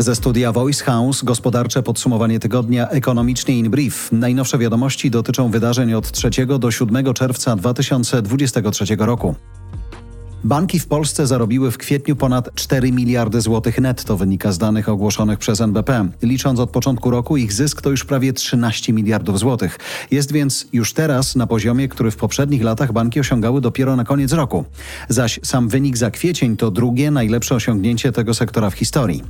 Ze studia Voice House gospodarcze podsumowanie tygodnia Ekonomicznie in Brief. Najnowsze wiadomości dotyczą wydarzeń od 3 do 7 czerwca 2023 roku. Banki w Polsce zarobiły w kwietniu ponad 4 miliardy złotych netto, wynika z danych ogłoszonych przez NBP. Licząc od początku roku, ich zysk to już prawie 13 miliardów złotych. Jest więc już teraz na poziomie, który w poprzednich latach banki osiągały dopiero na koniec roku. Zaś sam wynik za kwiecień to drugie najlepsze osiągnięcie tego sektora w historii.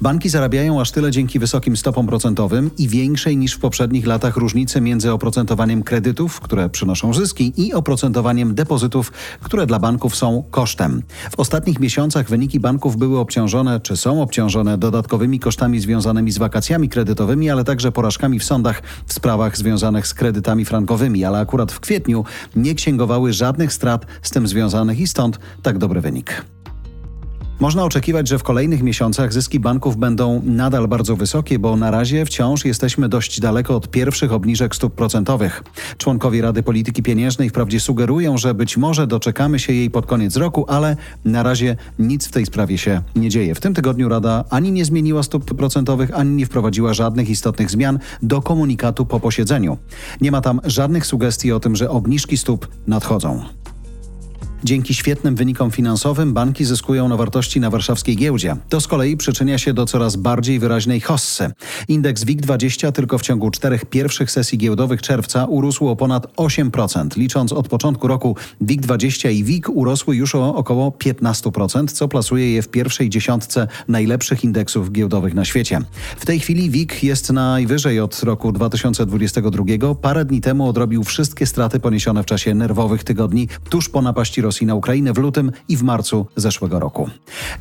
Banki zarabiają aż tyle dzięki wysokim stopom procentowym i większej niż w poprzednich latach różnicy między oprocentowaniem kredytów, które przynoszą zyski, i oprocentowaniem depozytów, które dla banków są kosztem. W ostatnich miesiącach wyniki banków były obciążone, czy są obciążone dodatkowymi kosztami związanymi z wakacjami kredytowymi, ale także porażkami w sądach w sprawach związanych z kredytami frankowymi, ale akurat w kwietniu nie księgowały żadnych strat z tym związanych i stąd tak dobry wynik. Można oczekiwać, że w kolejnych miesiącach zyski banków będą nadal bardzo wysokie, bo na razie wciąż jesteśmy dość daleko od pierwszych obniżek stóp procentowych. Członkowie Rady Polityki Pieniężnej wprawdzie sugerują, że być może doczekamy się jej pod koniec roku, ale na razie nic w tej sprawie się nie dzieje. W tym tygodniu Rada ani nie zmieniła stóp procentowych, ani nie wprowadziła żadnych istotnych zmian do komunikatu po posiedzeniu. Nie ma tam żadnych sugestii o tym, że obniżki stóp nadchodzą. Dzięki świetnym wynikom finansowym banki zyskują na wartości na warszawskiej giełdzie. To z kolei przyczynia się do coraz bardziej wyraźnej hossy. Indeks WIG20 tylko w ciągu czterech pierwszych sesji giełdowych czerwca urósł o ponad 8%. Licząc od początku roku WIG20 i WIG urosły już o około 15%, co plasuje je w pierwszej dziesiątce najlepszych indeksów giełdowych na świecie. W tej chwili WIG jest najwyżej od roku 2022. Parę dni temu odrobił wszystkie straty poniesione w czasie nerwowych tygodni tuż po napaści Rosji Rosji na Ukrainę w lutym i w marcu zeszłego roku.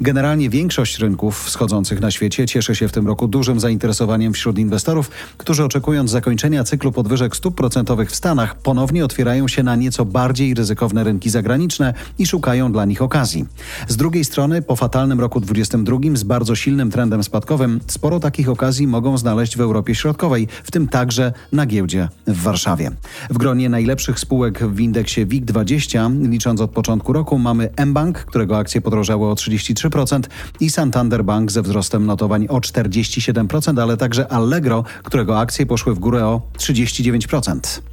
Generalnie większość rynków wschodzących na świecie cieszy się w tym roku dużym zainteresowaniem wśród inwestorów, którzy oczekując zakończenia cyklu podwyżek stóp procentowych w Stanach ponownie otwierają się na nieco bardziej ryzykowne rynki zagraniczne i szukają dla nich okazji. Z drugiej strony po fatalnym roku 2022 z bardzo silnym trendem spadkowym sporo takich okazji mogą znaleźć w Europie Środkowej, w tym także na giełdzie w Warszawie. W gronie najlepszych spółek w indeksie WIG20 licząc od początku roku mamy mBank, którego akcje podrożały o 33% i Santander Bank ze wzrostem notowań o 47%, ale także Allegro, którego akcje poszły w górę o 39%.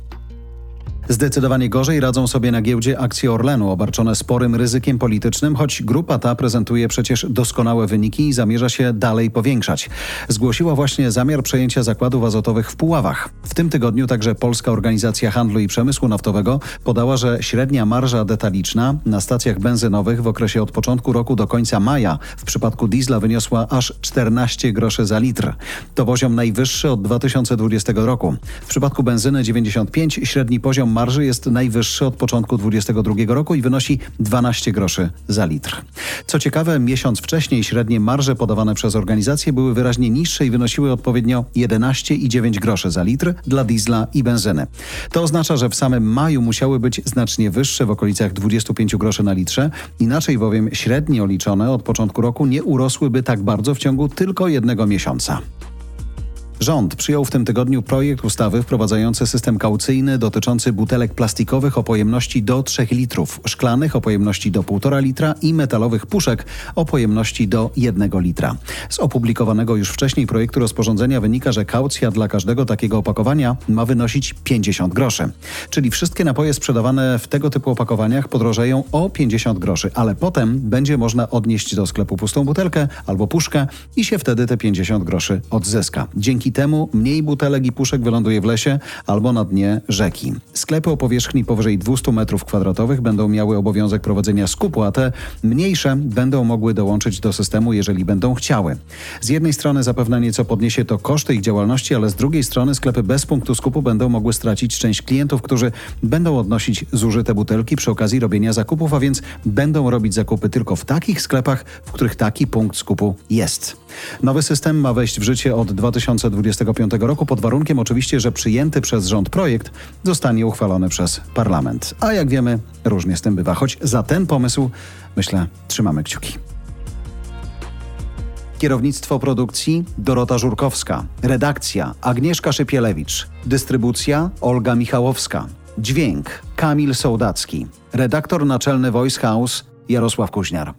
Zdecydowanie gorzej radzą sobie na giełdzie akcje Orlenu, obarczone sporym ryzykiem politycznym, choć grupa ta prezentuje przecież doskonałe wyniki i zamierza się dalej powiększać. Zgłosiła właśnie zamiar przejęcia zakładów azotowych w Puławach. W tym tygodniu także Polska Organizacja Handlu i Przemysłu Naftowego podała, że średnia marża detaliczna na stacjach benzynowych w okresie od początku roku do końca maja w przypadku diesla wyniosła aż 14 groszy za litr. To poziom najwyższy od 2020 roku. W przypadku benzyny 95 średni poziom marży jest najwyższy od początku 2022 roku i wynosi 12 groszy za litr. Co ciekawe, miesiąc wcześniej średnie marże podawane przez organizacje były wyraźnie niższe i wynosiły odpowiednio 11 i 9 groszy za litr dla diesla i benzyny. To oznacza, że w samym maju musiały być znacznie wyższe w okolicach 25 groszy na litrze, inaczej bowiem średnio liczone od początku roku nie urosłyby tak bardzo w ciągu tylko jednego miesiąca. Rząd przyjął w tym tygodniu projekt ustawy wprowadzający system kaucyjny dotyczący butelek plastikowych o pojemności do 3 litrów, szklanych o pojemności do 1,5 litra i metalowych puszek o pojemności do 1 litra. Z opublikowanego już wcześniej projektu rozporządzenia wynika, że kaucja dla każdego takiego opakowania ma wynosić 50 groszy. Czyli wszystkie napoje sprzedawane w tego typu opakowaniach podrożeją o 50 groszy, ale potem będzie można odnieść do sklepu pustą butelkę albo puszkę i się wtedy te 50 groszy odzyska. Dzięki Dzięki temu mniej butelek i puszek wyląduje w lesie albo na dnie rzeki. Sklepy o powierzchni powyżej 200 m2 będą miały obowiązek prowadzenia skupu, a te mniejsze będą mogły dołączyć do systemu, jeżeli będą chciały. Z jednej strony zapewne nieco podniesie to koszty ich działalności, ale z drugiej strony sklepy bez punktu skupu będą mogły stracić część klientów, którzy będą odnosić zużyte butelki przy okazji robienia zakupów, a więc będą robić zakupy tylko w takich sklepach, w których taki punkt skupu jest. Nowy system ma wejść w życie od 2020 2025 roku, pod warunkiem oczywiście, że przyjęty przez rząd projekt zostanie uchwalony przez parlament. A jak wiemy, różnie z tym bywa, choć za ten pomysł, myślę, trzymamy kciuki. Kierownictwo produkcji Dorota Żurkowska, redakcja Agnieszka Szypielewicz, dystrybucja Olga Michałowska, dźwięk Kamil Sołdacki, redaktor naczelny Voice House Jarosław Kuźniar.